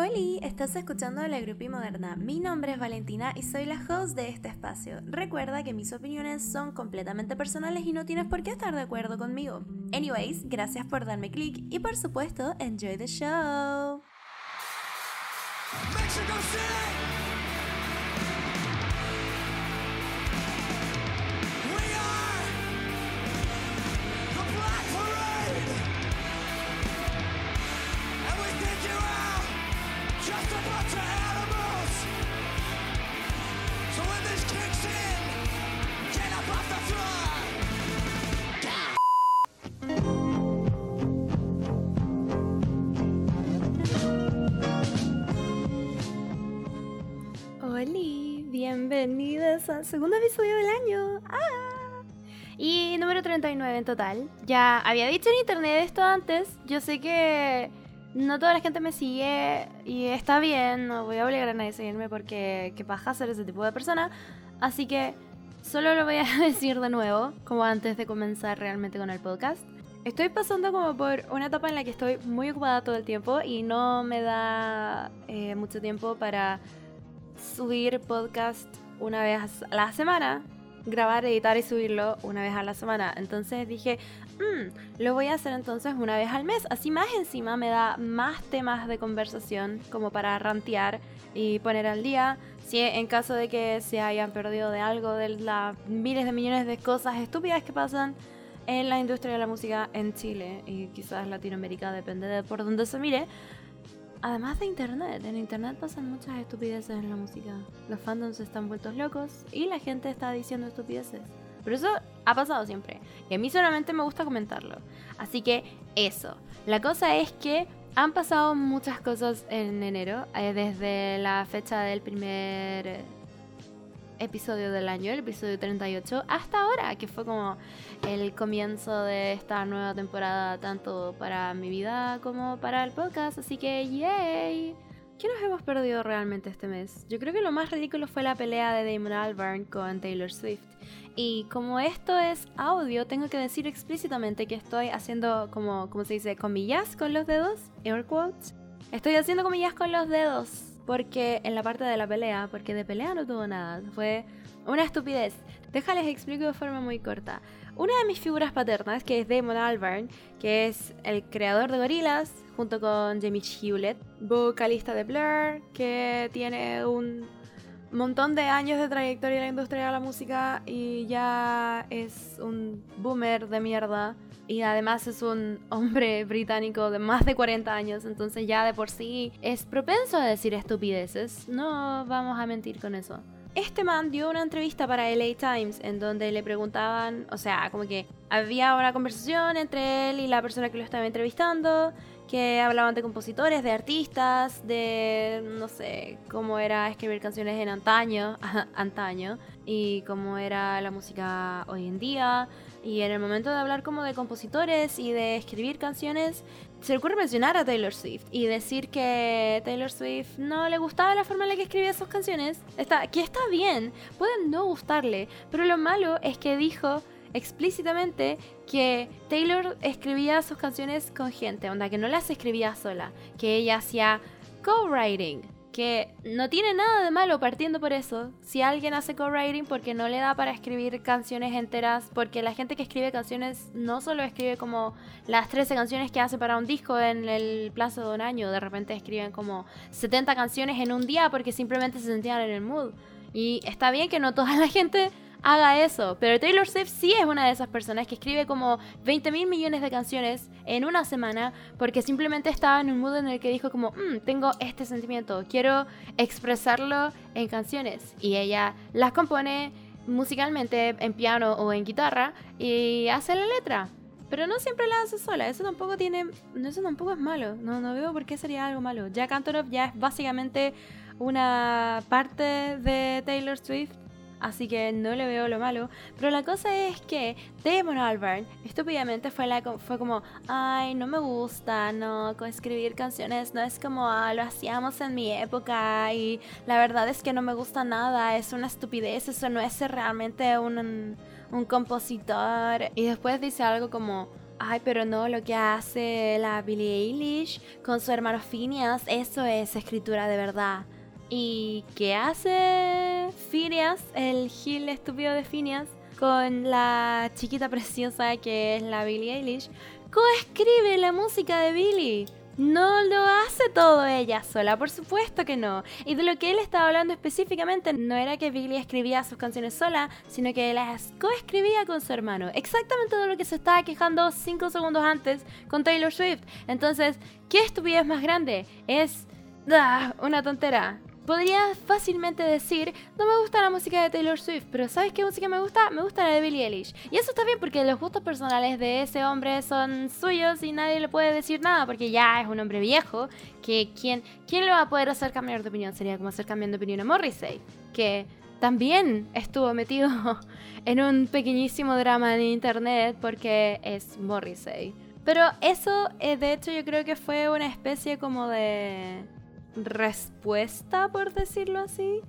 Hola, estás escuchando La Grupi Moderna. Mi nombre es Valentina y soy la host de este espacio. Recuerda que mis opiniones son completamente personales y no tienes por qué estar de acuerdo conmigo. Anyways, gracias por darme click y por supuesto, enjoy the show. Segundo episodio del año. ¡Ah! Y número 39 en total. Ya había dicho en internet esto antes. Yo sé que no toda la gente me sigue y está bien. No voy a obligar a nadie a seguirme porque qué paja ser ese tipo de persona. Así que solo lo voy a decir de nuevo, como antes de comenzar realmente con el podcast. Estoy pasando como por una etapa en la que estoy muy ocupada todo el tiempo y no me da eh, mucho tiempo para subir podcast una vez a la semana, grabar, editar y subirlo una vez a la semana. Entonces dije, mmm, lo voy a hacer entonces una vez al mes. Así más encima me da más temas de conversación como para rantear y poner al día. Si en caso de que se hayan perdido de algo, de las miles de millones de cosas estúpidas que pasan en la industria de la música en Chile y quizás Latinoamérica, depende de por dónde se mire. Además de internet, en internet pasan muchas estupideces en la música. Los fandoms están vueltos locos y la gente está diciendo estupideces. Pero eso ha pasado siempre. Y a mí solamente me gusta comentarlo. Así que eso. La cosa es que han pasado muchas cosas en enero. Eh, desde la fecha del primer episodio del año, el episodio 38, hasta ahora, que fue como el comienzo de esta nueva temporada, tanto para mi vida como para el podcast. Así que, ¡yay! ¿Qué nos hemos perdido realmente este mes? Yo creo que lo más ridículo fue la pelea de Damon Albarn con Taylor Swift. Y como esto es audio, tengo que decir explícitamente que estoy haciendo como, ¿cómo se dice? Comillas con los dedos, air. Estoy haciendo comillas con los dedos porque en la parte de la pelea, porque de pelea no tuvo nada, fue una estupidez. Déjales explico de forma muy corta. Una de mis figuras paternas, que es Damon Albarn, que es el creador de Gorillaz, junto con Jamie Hewlett, vocalista de Blur, que tiene un montón de años de trayectoria en la industria de la música y ya es un boomer de mierda y además es un hombre británico de más de 40 años, entonces ya de por sí es propenso a decir estupideces, no vamos a mentir con eso. Este man dio una entrevista para LA Times en donde le preguntaban, o sea, como que había una conversación entre él y la persona que lo estaba entrevistando, que hablaban de compositores, de artistas, de, no sé, cómo era escribir canciones en antaño, antaño, y cómo era la música hoy en día, y en el momento de hablar como de compositores y de escribir canciones, se le ocurre mencionar a Taylor Swift y decir que Taylor Swift no le gustaba la forma en la que escribía sus canciones. Está, que está bien, pueden no gustarle, pero lo malo es que dijo explícitamente que Taylor escribía sus canciones con gente, onda que no las escribía sola, que ella hacía co-writing que no tiene nada de malo partiendo por eso. Si alguien hace co-writing porque no le da para escribir canciones enteras, porque la gente que escribe canciones no solo escribe como las 13 canciones que hace para un disco en el plazo de un año, de repente escriben como 70 canciones en un día porque simplemente se sentían en el mood. Y está bien que no toda la gente haga eso. Pero Taylor Swift sí es una de esas personas que escribe como 20 mil millones de canciones en una semana porque simplemente estaba en un mood en el que dijo como, mm, tengo este sentimiento, quiero expresarlo en canciones. Y ella las compone musicalmente en piano o en guitarra y hace la letra. Pero no siempre la hace sola, eso tampoco tiene, eso tampoco es malo, no, no veo por qué sería algo malo. Jack Antonoff ya es básicamente una parte de Taylor Swift así que no le veo lo malo. Pero la cosa es que Damon Albarn estúpidamente fue, la, fue como, ay, no me gusta, no, escribir canciones no es como ah, lo hacíamos en mi época y la verdad es que no me gusta nada, es una estupidez, eso no es realmente un, un compositor. Y después dice algo como, ay, pero no, lo que hace la Billie Eilish con su hermano Phineas, eso es escritura de verdad. ¿Y qué hace Phineas, el gil estúpido de Phineas, con la chiquita preciosa que es la Billie Eilish? Coescribe la música de Billie. No lo hace todo ella sola, por supuesto que no. Y de lo que él estaba hablando específicamente no era que Billie escribía sus canciones sola, sino que las coescribía con su hermano. Exactamente de lo que se estaba quejando 5 segundos antes con Taylor Swift. Entonces, ¿qué estupidez más grande? Es ah, una tontera. Podría fácilmente decir, no me gusta la música de Taylor Swift, pero ¿sabes qué música me gusta? Me gusta la de Billie Eilish. Y eso está bien porque los gustos personales de ese hombre son suyos y nadie le puede decir nada porque ya es un hombre viejo que quien, ¿quién le va a poder hacer cambiar de opinión? Sería como hacer cambiar de opinión a Morrissey, que también estuvo metido en un pequeñísimo drama en internet porque es Morrissey. Pero eso, eh, de hecho, yo creo que fue una especie como de respuesta, por decirlo así,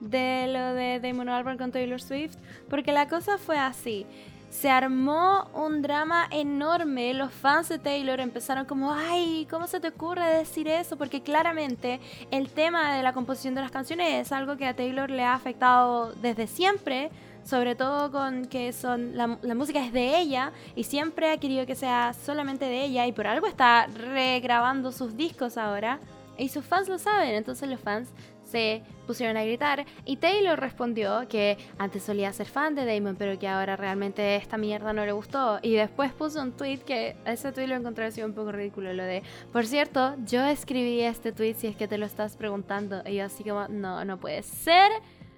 de lo de Damon Albarn con Taylor Swift, porque la cosa fue así. Se armó un drama enorme, los fans de Taylor empezaron como, ay, ¿cómo se te ocurre decir eso? Porque claramente el tema de la composición de las canciones es algo que a Taylor le ha afectado desde siempre, sobre todo con que son la, la, música es de ella y siempre ha querido que sea solamente de ella y por algo está regrabando sus discos ahora. Y sus fans lo saben, entonces los fans se pusieron a gritar y Taylor respondió que antes solía ser fan de Damon pero que ahora realmente esta mierda no le gustó. Y después puso un tweet que ese tweet lo encontré así un poco ridículo lo de por cierto yo escribí este tweet si es que te lo estás preguntando y yo así como no no puede ser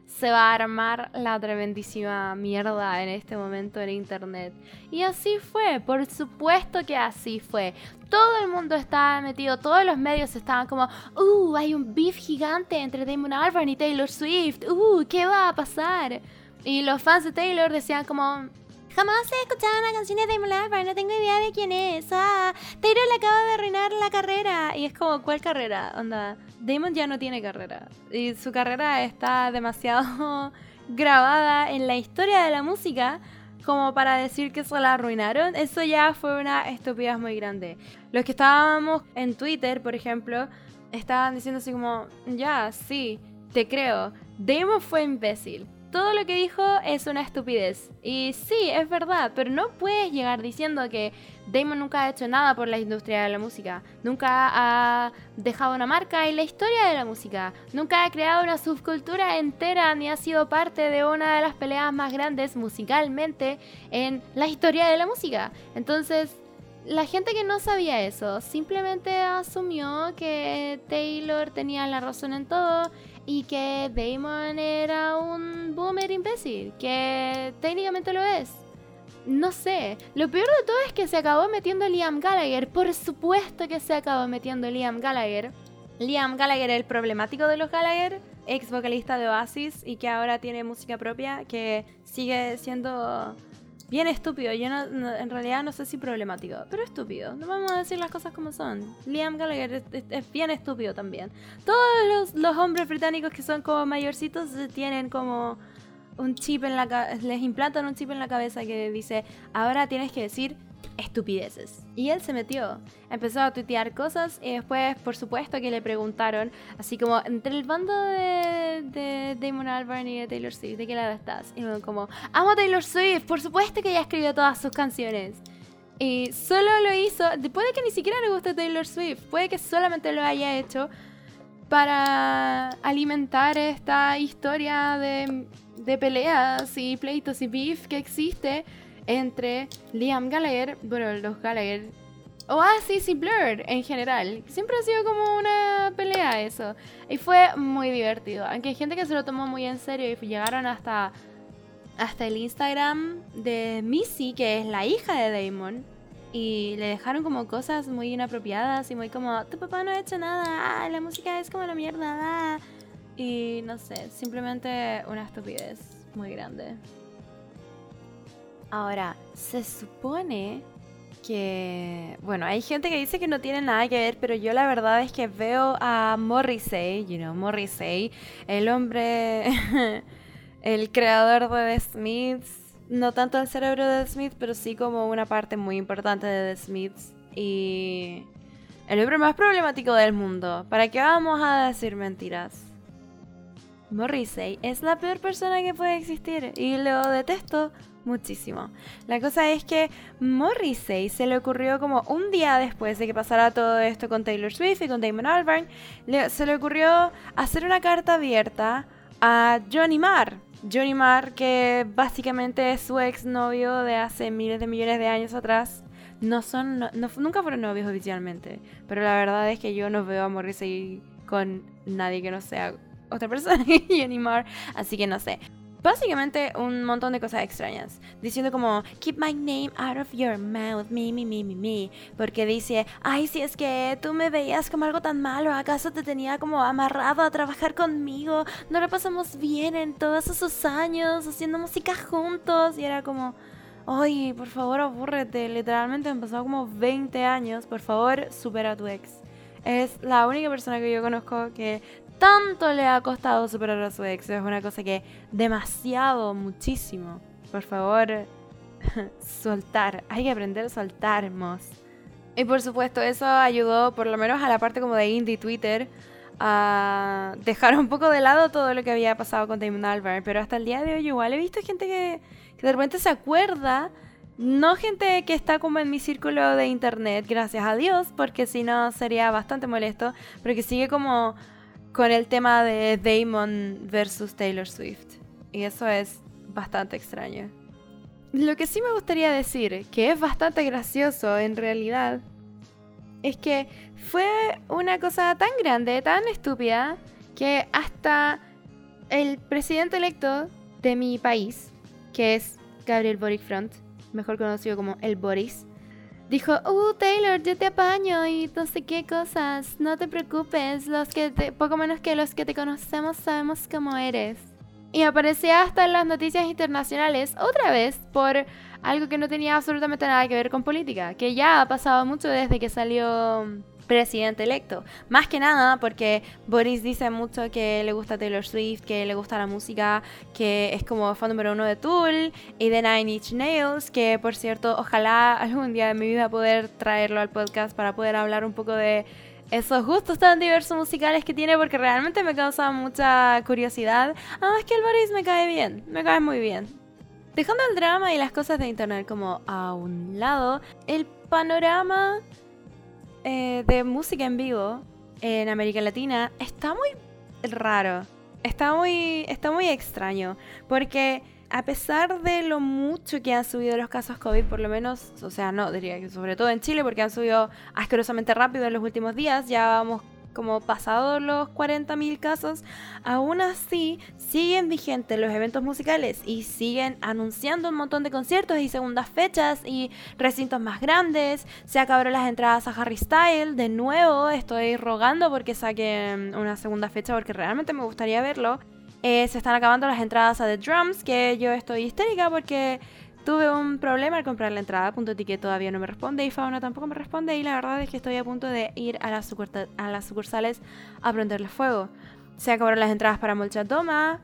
se va a armar la tremendísima mierda en este momento en internet. Y así fue, por supuesto que así fue. Todo el mundo estaba metido, todos los medios estaban como, uh, hay un beef gigante entre Damon Albarn y Taylor Swift, uh, ¿qué va a pasar? Y los fans de Taylor decían como, Jamás he escuchado una canción de Damon Albarn, no tengo idea de quién es. Ah, Taylor le acaba de arruinar la carrera. Y es como, ¿cuál carrera? Onda, Damon ya no tiene carrera. Y su carrera está demasiado grabada en la historia de la música como para decir que se la arruinaron. Eso ya fue una estupidez muy grande. Los que estábamos en Twitter, por ejemplo, estaban diciendo así como, ya, sí, te creo. Damon fue imbécil todo lo que dijo es una estupidez. Y sí, es verdad, pero no puedes llegar diciendo que Damon nunca ha hecho nada por la industria de la música, nunca ha dejado una marca en la historia de la música, nunca ha creado una subcultura entera ni ha sido parte de una de las peleas más grandes musicalmente en la historia de la música. Entonces, la gente que no sabía eso simplemente asumió que Taylor tenía la razón en todo y que Damon era un boomer imbécil, que técnicamente lo es. No sé, lo peor de todo es que se acabó metiendo Liam Gallagher, por supuesto que se acabó metiendo Liam Gallagher. Liam Gallagher, el problemático de los Gallagher, ex vocalista de Oasis y que ahora tiene música propia, que sigue siendo bien estúpido. Yo no, en realidad no sé si problemático, pero estúpido. No vamos a decir las cosas como son. Liam Gallagher es, bien estúpido también. Todos los, hombres británicos que son como mayorcitos tienen como un chip en la les implantan un chip en la cabeza que dice, ahora tienes que decir estupideces. Y él se metió, empezó a tuitear cosas y después, por supuesto, que le preguntaron, así como, entre el bando de, de Damon Albarn y de Taylor Swift, ¿de qué lado estás? Y luego como, amo a Taylor Swift, por supuesto que ella escribió todas sus canciones. Y solo lo hizo, puede que ni siquiera le guste Taylor Swift, puede que solamente lo haya hecho para alimentar esta historia de, de peleas y pleitos y beef que existe entre Liam Gallagher, bueno, los Gallagher, Oasis y Blur en general. Siempre ha sido como una pelea eso. Y fue muy divertido. Aunque hay gente que se lo tomó muy en serio y llegaron hasta, hasta el Instagram de Missy, que es la hija de Damon. Y le dejaron como cosas muy inapropiadas y muy como, tu papá no ha hecho nada, ah, la música es como la mierda. Ah". Y no sé, simplemente una estupidez muy grande. Ahora, se supone que, bueno, hay gente que dice que no tiene nada que ver, pero yo la verdad es que veo a Morrissey, you know, Morrissey, el hombre, el creador de The Smiths, no tanto el cerebro de The Smiths, pero sí como una parte muy importante de The Smiths. Y el hombre más problemático del mundo. ¿Para qué vamos a decir mentiras? Morrissey es la peor persona que puede existir y lo detesto muchísimo. La cosa es que Morrissey se le ocurrió como un día después de que pasara todo esto con Taylor Swift y con Damon Albarn, se le ocurrió hacer una carta abierta a Johnny Marr. Johnny Marr, que básicamente es su exnovio de hace miles de millones de años atrás. No son, nunca fueron novios oficialmente, pero la verdad es que yo no veo a Morrissey con nadie que no sea otra persona que Johnny Marr, así que no sé básicamente un montón de cosas extrañas. Diciendo como, keep my name out of your mouth, me, me, me, me, me. Porque dice, ay, si es que tú me veías como algo tan malo, ¿acaso te tenía como amarrado a trabajar conmigo? No lo pasamos bien en todos esos años haciendo música juntos. Y era como, ay, por favor, abúrrete. Literalmente han pasado como 20 años. Por favor, supera a tu ex. Es la única persona que yo conozco que tanto le ha costado superar a su ex. Es una cosa que demasiado, muchísimo. Por favor, soltar. Hay que aprender a soltar, Y por supuesto, eso ayudó por lo menos a la parte como de indie Twitter a dejar un poco de lado todo lo que había pasado con Damon Albarn. Pero hasta el día de hoy igual he visto gente que, que de repente se acuerda. No gente que está como en mi círculo de internet, gracias a Dios, porque si no sería bastante molesto, pero que sigue como con el tema de Damon versus Taylor Swift. Y eso es bastante extraño. Lo que sí me gustaría decir, que es bastante gracioso en realidad, es que fue una cosa tan grande, tan estúpida, que hasta el presidente electo de mi país, que es Gabriel Boric Front, mejor conocido como el Boris, dijo, uh, Taylor, yo te apaño y no sé qué cosas, no te preocupes, los que te, poco menos que los que te conocemos sabemos cómo eres. Y aparecía hasta en las noticias internacionales otra vez por algo que no tenía absolutamente nada que ver con política, que ya ha pasado mucho desde que salió presidente electo. Más que nada porque Boris dice mucho que le gusta Taylor Swift, que le gusta la música, que es como fan número uno de Tool y de Nine Inch Nails, que por cierto, ojalá algún día de mi vida poder traerlo al podcast para poder hablar un poco de esos gustos tan diversos musicales que tiene porque realmente me causa mucha curiosidad. Además que el Boris me cae bien, me cae muy bien. Dejando el drama y las cosas de internet como a un lado, el panorama eh, de música en vivo en América Latina está muy raro. Está muy, está muy extraño. Porque a pesar de lo mucho que han subido los casos COVID, por lo menos, o sea, no, diría que sobre todo en Chile, porque han subido asquerosamente rápido en los últimos días, ya vamos como pasados los 40.000 casos, aún así siguen vigentes los eventos musicales y siguen anunciando un montón de conciertos y segundas fechas y recintos más grandes. Se acabaron las entradas a Harry Style, de nuevo estoy rogando porque saquen una segunda fecha porque realmente me gustaría verlo. Eh, se están acabando las entradas a The Drums, que yo estoy histérica porque Tuve un problema al comprar la entrada, punto ticket todavía no me responde y Fauna tampoco me responde y la verdad es que estoy a punto de ir a las, a las sucursales a prenderle fuego. Se acabaron las entradas para Molchatoma.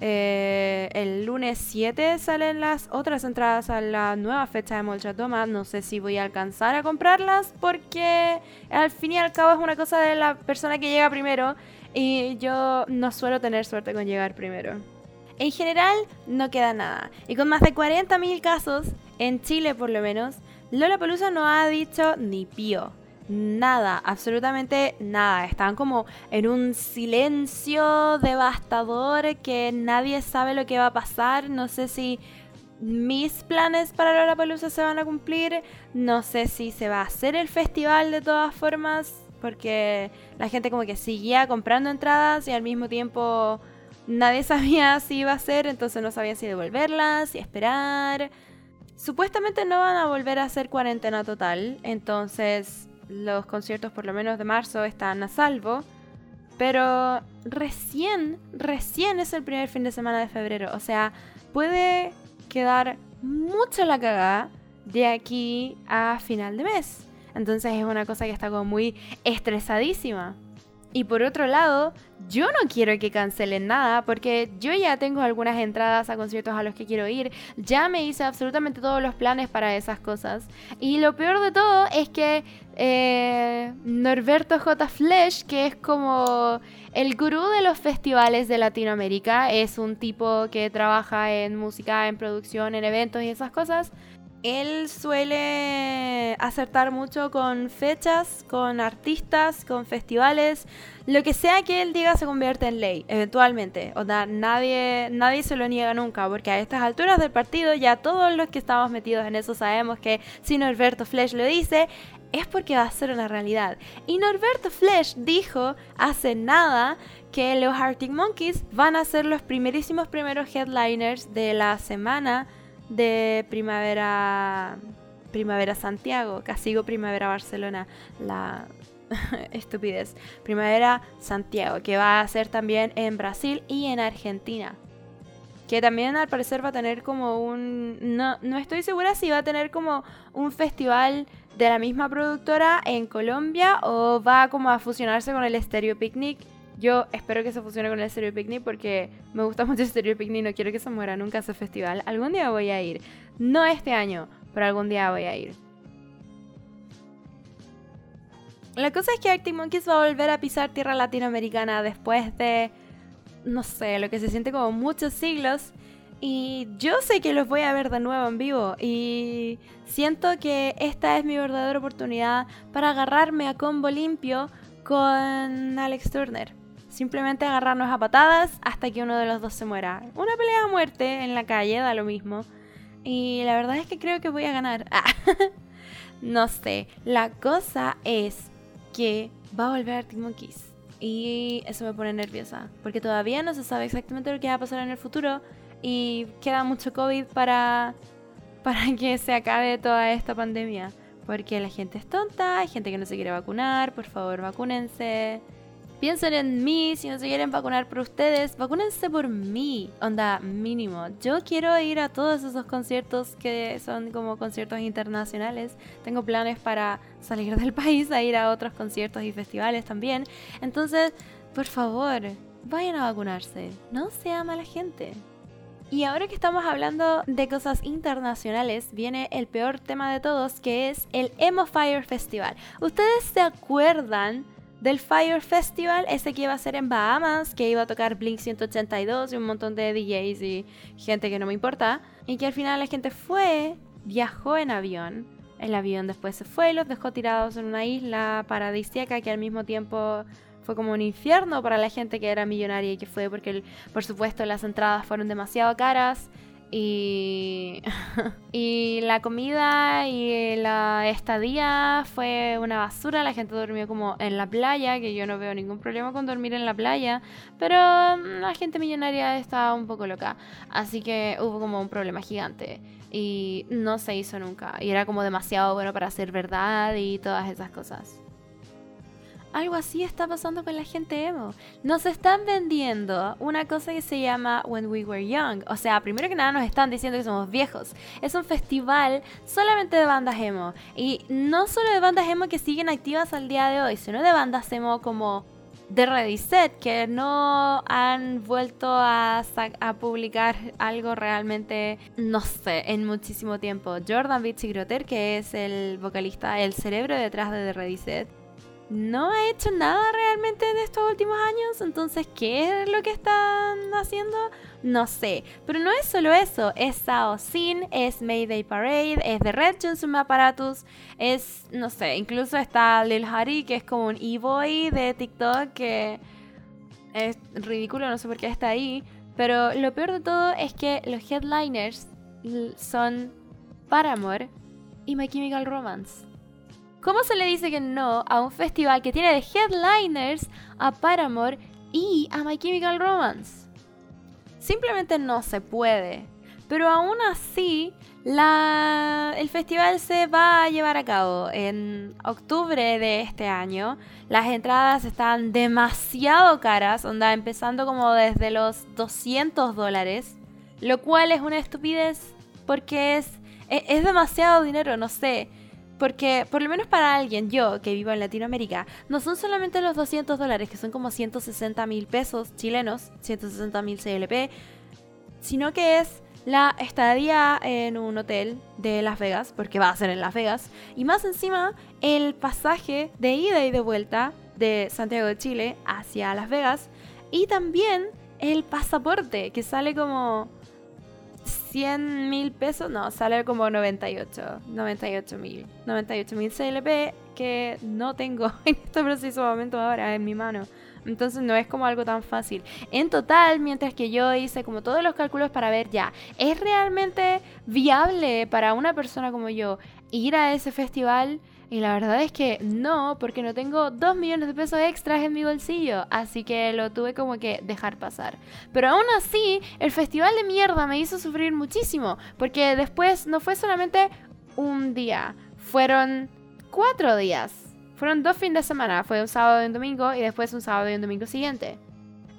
Eh, el lunes 7 salen las otras entradas a la nueva fecha de Molchatoma. No sé si voy a alcanzar a comprarlas porque al fin y al cabo es una cosa de la persona que llega primero y yo no suelo tener suerte con llegar primero. En general, no queda nada. Y con más de 40.000 casos, en Chile por lo menos, Lola Pelusa no ha dicho ni pío. Nada, absolutamente nada. Están como en un silencio devastador que nadie sabe lo que va a pasar. No sé si mis planes para Lola Pelusa se van a cumplir. No sé si se va a hacer el festival de todas formas. Porque la gente como que seguía comprando entradas y al mismo tiempo Nadie sabía si iba a ser, entonces no sabían si devolverlas, si esperar. Supuestamente no van a volver a hacer cuarentena total, entonces los conciertos por lo menos de marzo están a salvo. Pero recién, recién es el primer fin de semana de febrero. O sea, puede quedar mucho la cagada de aquí a final de mes. Entonces es una cosa que está como muy estresadísima. Y por otro lado, yo no quiero que cancelen nada porque yo ya tengo algunas entradas a conciertos a los que quiero ir. Ya me hice absolutamente todos los planes para esas cosas. Y lo peor de todo es que eh, Norberto J. Flesh, que es como el gurú de los festivales de Latinoamérica, es un tipo que trabaja en música, en producción, en eventos y esas cosas él suele acertar mucho con fechas, con artistas, con festivales. Lo que sea que él diga se convierte en ley, eventualmente. O sea, nadie, nadie se lo niega nunca, porque a estas alturas del partido ya todos los que estamos metidos en eso sabemos que si Norberto Flesh lo dice, es porque va a ser una realidad. Y Norberto Flesh dijo hace nada que los Arctic Monkeys van a ser los primerísimos primeros headliners de la semana de Primavera Primavera Santiago, Casigo Primavera Barcelona, la estupidez. Primavera Santiago, que va a ser también en Brasil y en Argentina. Que también al parecer va a tener como un... No, no estoy segura si va a tener como un festival de la misma productora en Colombia o va como a fusionarse con el Stereo Picnic yo espero que se funcione con el Stereo Picnic porque me gusta mucho el Stereo Picnic, no quiero que se muera nunca ese festival. Algún día voy a ir. No este año, pero algún día voy a ir. La cosa es que Arctic Monkeys va a volver a pisar tierra latinoamericana después de, no sé, lo que se siente como muchos siglos. Y yo sé que los voy a ver de nuevo en vivo. Y siento que esta es mi verdadera oportunidad para agarrarme a combo limpio con Alex Turner. Simplemente agarrarnos a patadas hasta que uno de los dos se muera. Una pelea a muerte en la calle, da lo mismo. Y la verdad es que creo que voy a ganar. no sé. La cosa es que va a volver Arctic Monkeys. Y eso me pone nerviosa. Porque todavía no se sabe exactamente lo que va a pasar en el futuro. Y queda mucho COVID para, para que se acabe toda esta pandemia. Porque la gente es tonta, hay gente que no se quiere vacunar. Por favor, vacúnense. Piensen en mí, si no se quieren vacunar por ustedes, vacúnense por mí. Onda, mínimo. Yo quiero ir a todos esos conciertos que son como conciertos internacionales. Tengo planes para salir del país a ir a otros conciertos y festivales también. Entonces, por favor, vayan a vacunarse. No sea mala gente. Y ahora que estamos hablando de cosas internacionales, viene el peor tema de todos, que es el Emo Fire Festival. ¿Ustedes se acuerdan del Fire Festival, ese que iba a ser en Bahamas, que iba a tocar Blink 182 y un montón de DJs y gente que no me importa, y que al final la gente fue, viajó en avión, el avión después se fue y los dejó tirados en una isla paradisíaca que al mismo tiempo fue como un infierno para la gente que era millonaria y que fue porque, por supuesto, las entradas fueron demasiado caras y, la comida y la estadía fue una basura. La gente durmió como en la playa, que yo no veo ningún problema con dormir en la playa. Pero mm, la gente millonaria estaba un poco loca. Así que hubo como un problema gigante. Y no se hizo nunca. Y era como demasiado bueno para ser verdad y todas esas cosas algo así está pasando con la gente emo. Nos están vendiendo una cosa que se llama When We Were Young. O sea, primero que nada nos están diciendo que somos viejos. Es un festival solamente de bandas emo. Y no solo de bandas emo que siguen activas al día de hoy, sino de bandas emo como The Ready Set, que no han vuelto a, publicar algo realmente, no sé, en muchísimo tiempo. Jordan Grotter, que es el vocalista, el cerebro detrás de The Ready Set, no ha hecho nada realmente en estos últimos años. Entonces, ¿qué es lo que están haciendo? No sé. Pero no es solo eso. Es Sao Sin, es Mayday Parade, es The Red Johnson Apparatus, es, no sé, incluso está Lil Harry, que es como un e-boy de TikTok que es ridículo, no sé por qué está ahí. Pero lo peor de todo es que los headliners son Paramore y My Chemical Romance. ¿Cómo se le dice que no a un festival que tiene de headliners a Paramore y a My Chemical Romance? Simplemente no se puede. Pero aún así, el festival se va a llevar a cabo en octubre de este año. Las entradas están demasiado caras, onda empezando como desde los 200 dólares, lo cual es una estupidez porque es, es demasiado dinero, no sé Porque, por lo menos para alguien, yo que vivo en Latinoamérica, no son solamente los 200 dólares, que son como 160 mil pesos chilenos, 160 mil CLP, sino que es la estadía en un hotel de Las Vegas, porque va a ser en Las Vegas, y más encima el pasaje de ida y de vuelta de Santiago de Chile hacia Las Vegas, y también el pasaporte, que sale como 100 mil pesos, no, sale como 98, 98 mil, 98 mil CLP que no tengo en este preciso momento ahora en mi mano. Entonces no es como algo tan fácil. En total, mientras que yo hice como todos los cálculos para ver ya, ¿es realmente viable para una persona como yo ir a ese festival? Y la verdad es que no, porque no tengo 2 millones de pesos extras en mi bolsillo, así que lo tuve como que dejar pasar. Pero aún así, el festival de mierda me hizo sufrir muchísimo, porque después no fue solamente un día, fueron cuatro días. Fueron dos fines de semana, fue un sábado y un domingo y después un sábado y un domingo siguiente.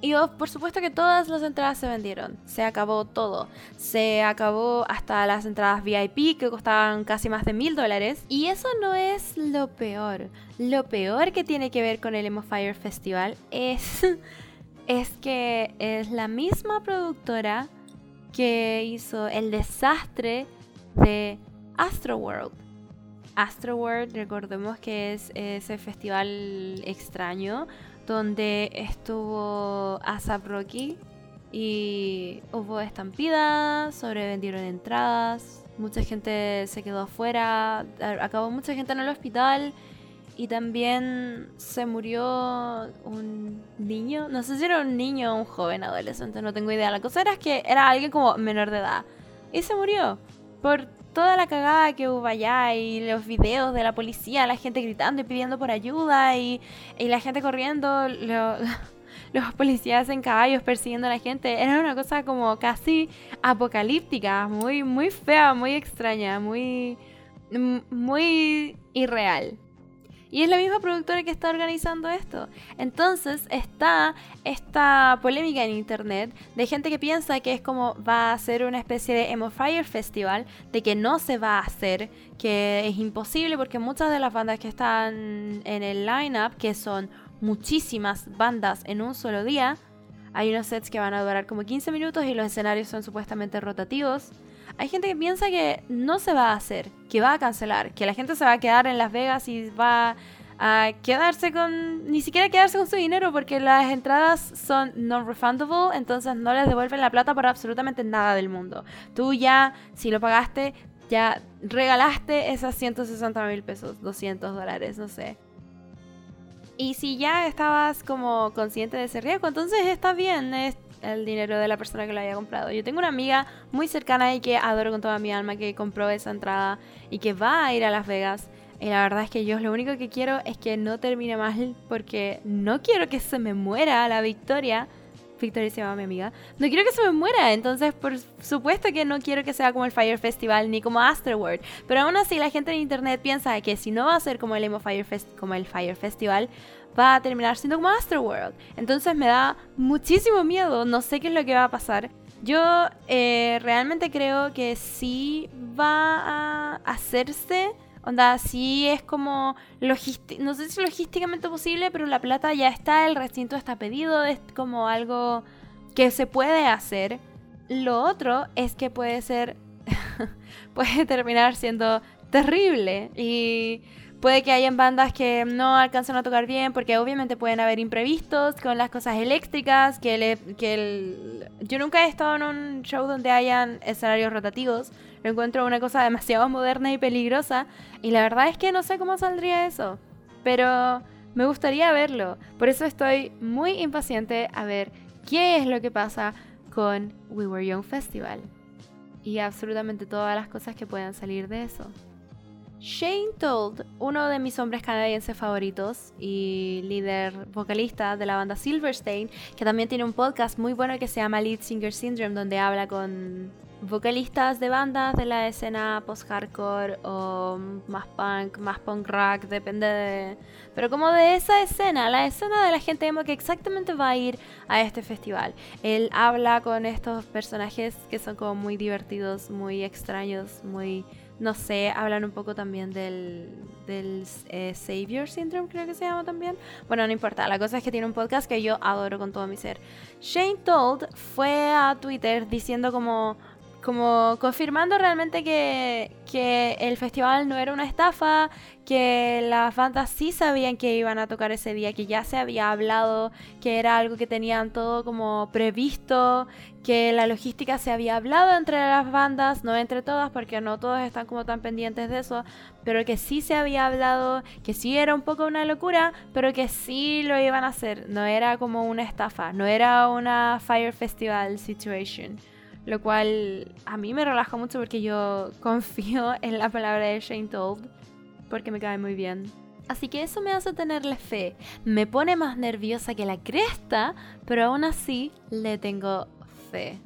Y por supuesto que todas las entradas se vendieron. Se acabó todo. Se acabó hasta las entradas VIP que costaban casi más de mil dólares. Y eso no es lo peor. Lo peor que tiene que ver con el Emo Fire Festival es, es que es la misma productora que hizo el desastre de Astroworld. Astroworld, recordemos que es ese festival extraño donde estuvo ASAP Rocky y hubo estampidas, sobrevendieron entradas, mucha gente se quedó afuera, acabó mucha gente en el hospital y también se murió un niño, no sé si era un niño o un joven adolescente, no tengo idea. La cosa era que era alguien como menor de edad y se murió por toda la cagada que hubo allá y los videos de la policía, la gente gritando y pidiendo por ayuda y, la gente corriendo, los policías en caballos persiguiendo a la gente. Era una cosa como casi apocalíptica, muy, muy fea, muy extraña, muy, muy irreal. Y es la misma productora que está organizando esto. Entonces está esta polémica en internet de gente que piensa que es como va a ser una especie de Emo Fire Festival, de que no se va a hacer, que es imposible porque muchas de las bandas que están en el lineup, que son muchísimas bandas en un solo día, hay unos sets que van a durar como 15 minutos y los escenarios son supuestamente rotativos. Hay gente que piensa que no se va a hacer, que va a cancelar, que la gente se va a quedar en Las Vegas y va a quedarse con, ni siquiera quedarse con su dinero porque las entradas son non-refundable, entonces no les devuelven la plata por absolutamente nada del mundo. Tú ya, si lo pagaste, ya regalaste esas 160 mil pesos, 200 dólares, no sé. Y si ya estabas como consciente de ese riesgo, entonces está bien, el dinero de la persona que lo haya comprado. Yo tengo una amiga muy cercana y que adoro con toda mi alma que compró esa entrada y que va a ir a Las Vegas. Y la verdad es que yo lo único que quiero es que no termine mal porque no quiero que se me muera la Victoria. Victoria se llama mi amiga. No quiero que se me muera, entonces por supuesto que no quiero que sea como el Fire Festival ni como Afterward. Pero aún así la gente en internet piensa que si no va a ser como el Fire Fest como el Fire Festival, va a terminar siendo como Astroworld. Entonces me da muchísimo miedo, no sé qué es lo que va a pasar. Yo eh, realmente creo que sí va a hacerse. Onda, sí es como no sé si logísticamente posible, pero la plata ya está, el recinto está pedido, es como algo que se puede hacer. Lo otro es que puede ser, puede terminar siendo terrible y Puede que hayan bandas que no alcanzan a tocar bien porque obviamente pueden haber imprevistos con las cosas eléctricas, que, le, que el... yo nunca he estado en un show donde hayan escenarios rotativos. Lo encuentro una cosa demasiado moderna y peligrosa y la verdad es que no sé cómo saldría eso. Pero me gustaría verlo. Por eso estoy muy impaciente a ver qué es lo que pasa con We Were Young Festival. Y absolutamente todas las cosas que puedan salir de eso. Shane Told, uno de mis hombres canadienses favoritos y líder vocalista de la banda Silverstein, que también tiene un podcast muy bueno que se llama Lead Singer Syndrome, donde habla con vocalistas de bandas de la escena post-hardcore o más punk, más punk rock, depende de... Pero como de esa escena, la escena de la gente emo que exactamente va a ir a este festival. Él habla con estos personajes que son como muy divertidos, muy extraños, muy no sé, hablan un poco también del, del eh, Savior Syndrome, creo que se llama también. Bueno, no importa, la cosa es que tiene un podcast que yo adoro con todo mi ser. Shane Told fue a Twitter diciendo como como confirmando realmente que, que, el festival no era una estafa, que las bandas sí sabían que iban a tocar ese día, que ya se había hablado, que era algo que tenían todo como previsto, que la logística se había hablado entre las bandas, no entre todas, porque no todos están como tan pendientes de eso, pero que sí se había hablado, que sí era un poco una locura, pero que sí lo iban a hacer, no era como una estafa, no era una Fire Festival situation. Lo cual a mí me relaja mucho porque yo confío en la palabra de Shane Told. Porque me cae muy bien. Así que eso me hace tenerle fe. Me pone más nerviosa que la cresta, pero aún así le tengo fe.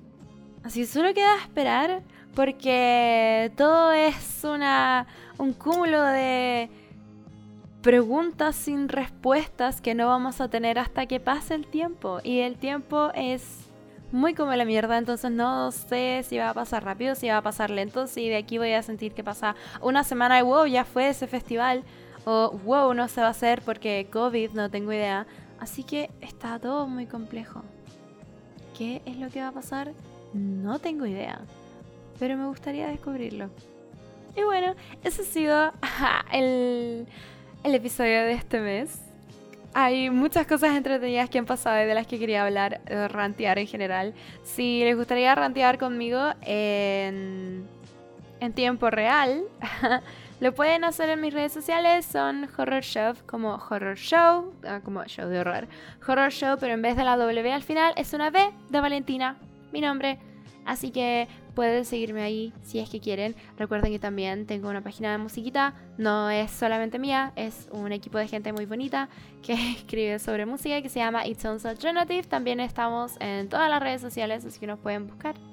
Así solo queda esperar porque todo es una, un cúmulo de preguntas sin respuestas que no vamos a tener hasta que pase el tiempo. Y el tiempo es muy como la mierda, entonces no sé si va a pasar rápido, si va a pasar lento, si de aquí voy a sentir que pasa una semana y wow, ya fue ese festival, o wow, no se va a hacer porque COVID, no tengo idea. Así que está todo muy complejo. ¿Qué es lo que va a pasar? No tengo idea, pero me gustaría descubrirlo. Y bueno, ese ha sido el, el episodio de este mes hay muchas cosas entretenidas que han pasado y de las que quería hablar, eh, rantear en general. Si les gustaría rantear conmigo en, en tiempo real, lo pueden hacer en mis redes sociales. Son Horror Show, como Horror Show, ah, como show de horror. Horror Show, pero en vez de la W al final es una B de Valentina, mi nombre. Así que pueden seguirme ahí si es que quieren. Recuerden que también tengo una página de musiquita. No es solamente mía, es un equipo de gente muy bonita que escribe sobre música que se llama It Sounds Alternative. También estamos en todas las redes sociales, así que nos pueden buscar.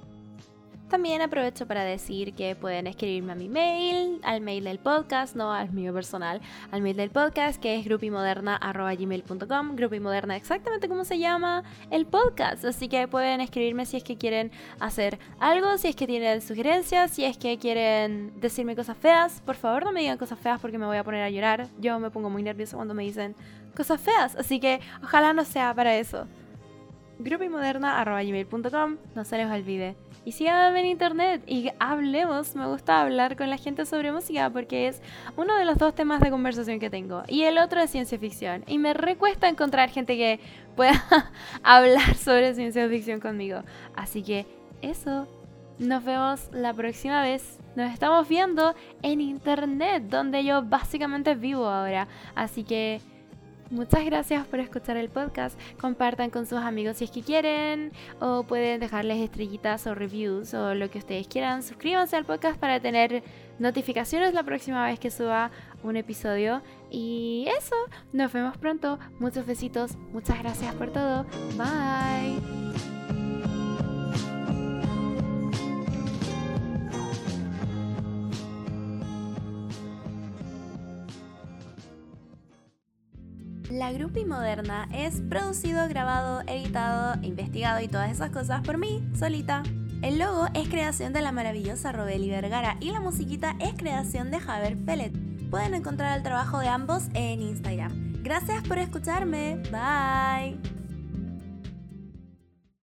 También aprovecho para decir que pueden escribirme a mi mail, al mail del podcast, no al mío personal, al mail del podcast que es grupimoderna.gmail.com, grupimoderna exactamente como se llama el podcast, así que pueden escribirme si es que quieren hacer algo, si es que tienen sugerencias, si es que quieren decirme cosas feas, por favor no me digan cosas feas porque me voy a poner a llorar, yo me pongo muy nerviosa cuando me dicen cosas feas, así que ojalá no sea para eso. grupimoderna.gmail.com, no se les olvide. Y síganme en internet y hablemos. Me gusta hablar con la gente sobre música porque es uno de los dos temas de conversación que tengo. Y el otro es ciencia ficción. Y me recuesta encontrar gente que pueda hablar sobre ciencia ficción conmigo. Así que eso. Nos vemos la próxima vez. Nos estamos viendo en internet, donde yo básicamente vivo ahora. Así que Muchas gracias por escuchar el podcast. Compartan con sus amigos si es que quieren o pueden dejarles estrellitas o reviews o lo que ustedes quieran. Suscríbanse al podcast para tener notificaciones la próxima vez que suba un episodio. Y eso, nos vemos pronto. Muchos besitos. Muchas gracias por todo. Bye. La Grupi Moderna es producido, grabado, editado, investigado y todas esas cosas por mí, solita. El logo es creación de la maravillosa Robeli Vergara y la musiquita es creación de Javier Pellet. Pueden encontrar el trabajo de ambos en Instagram. Gracias por escucharme. Bye.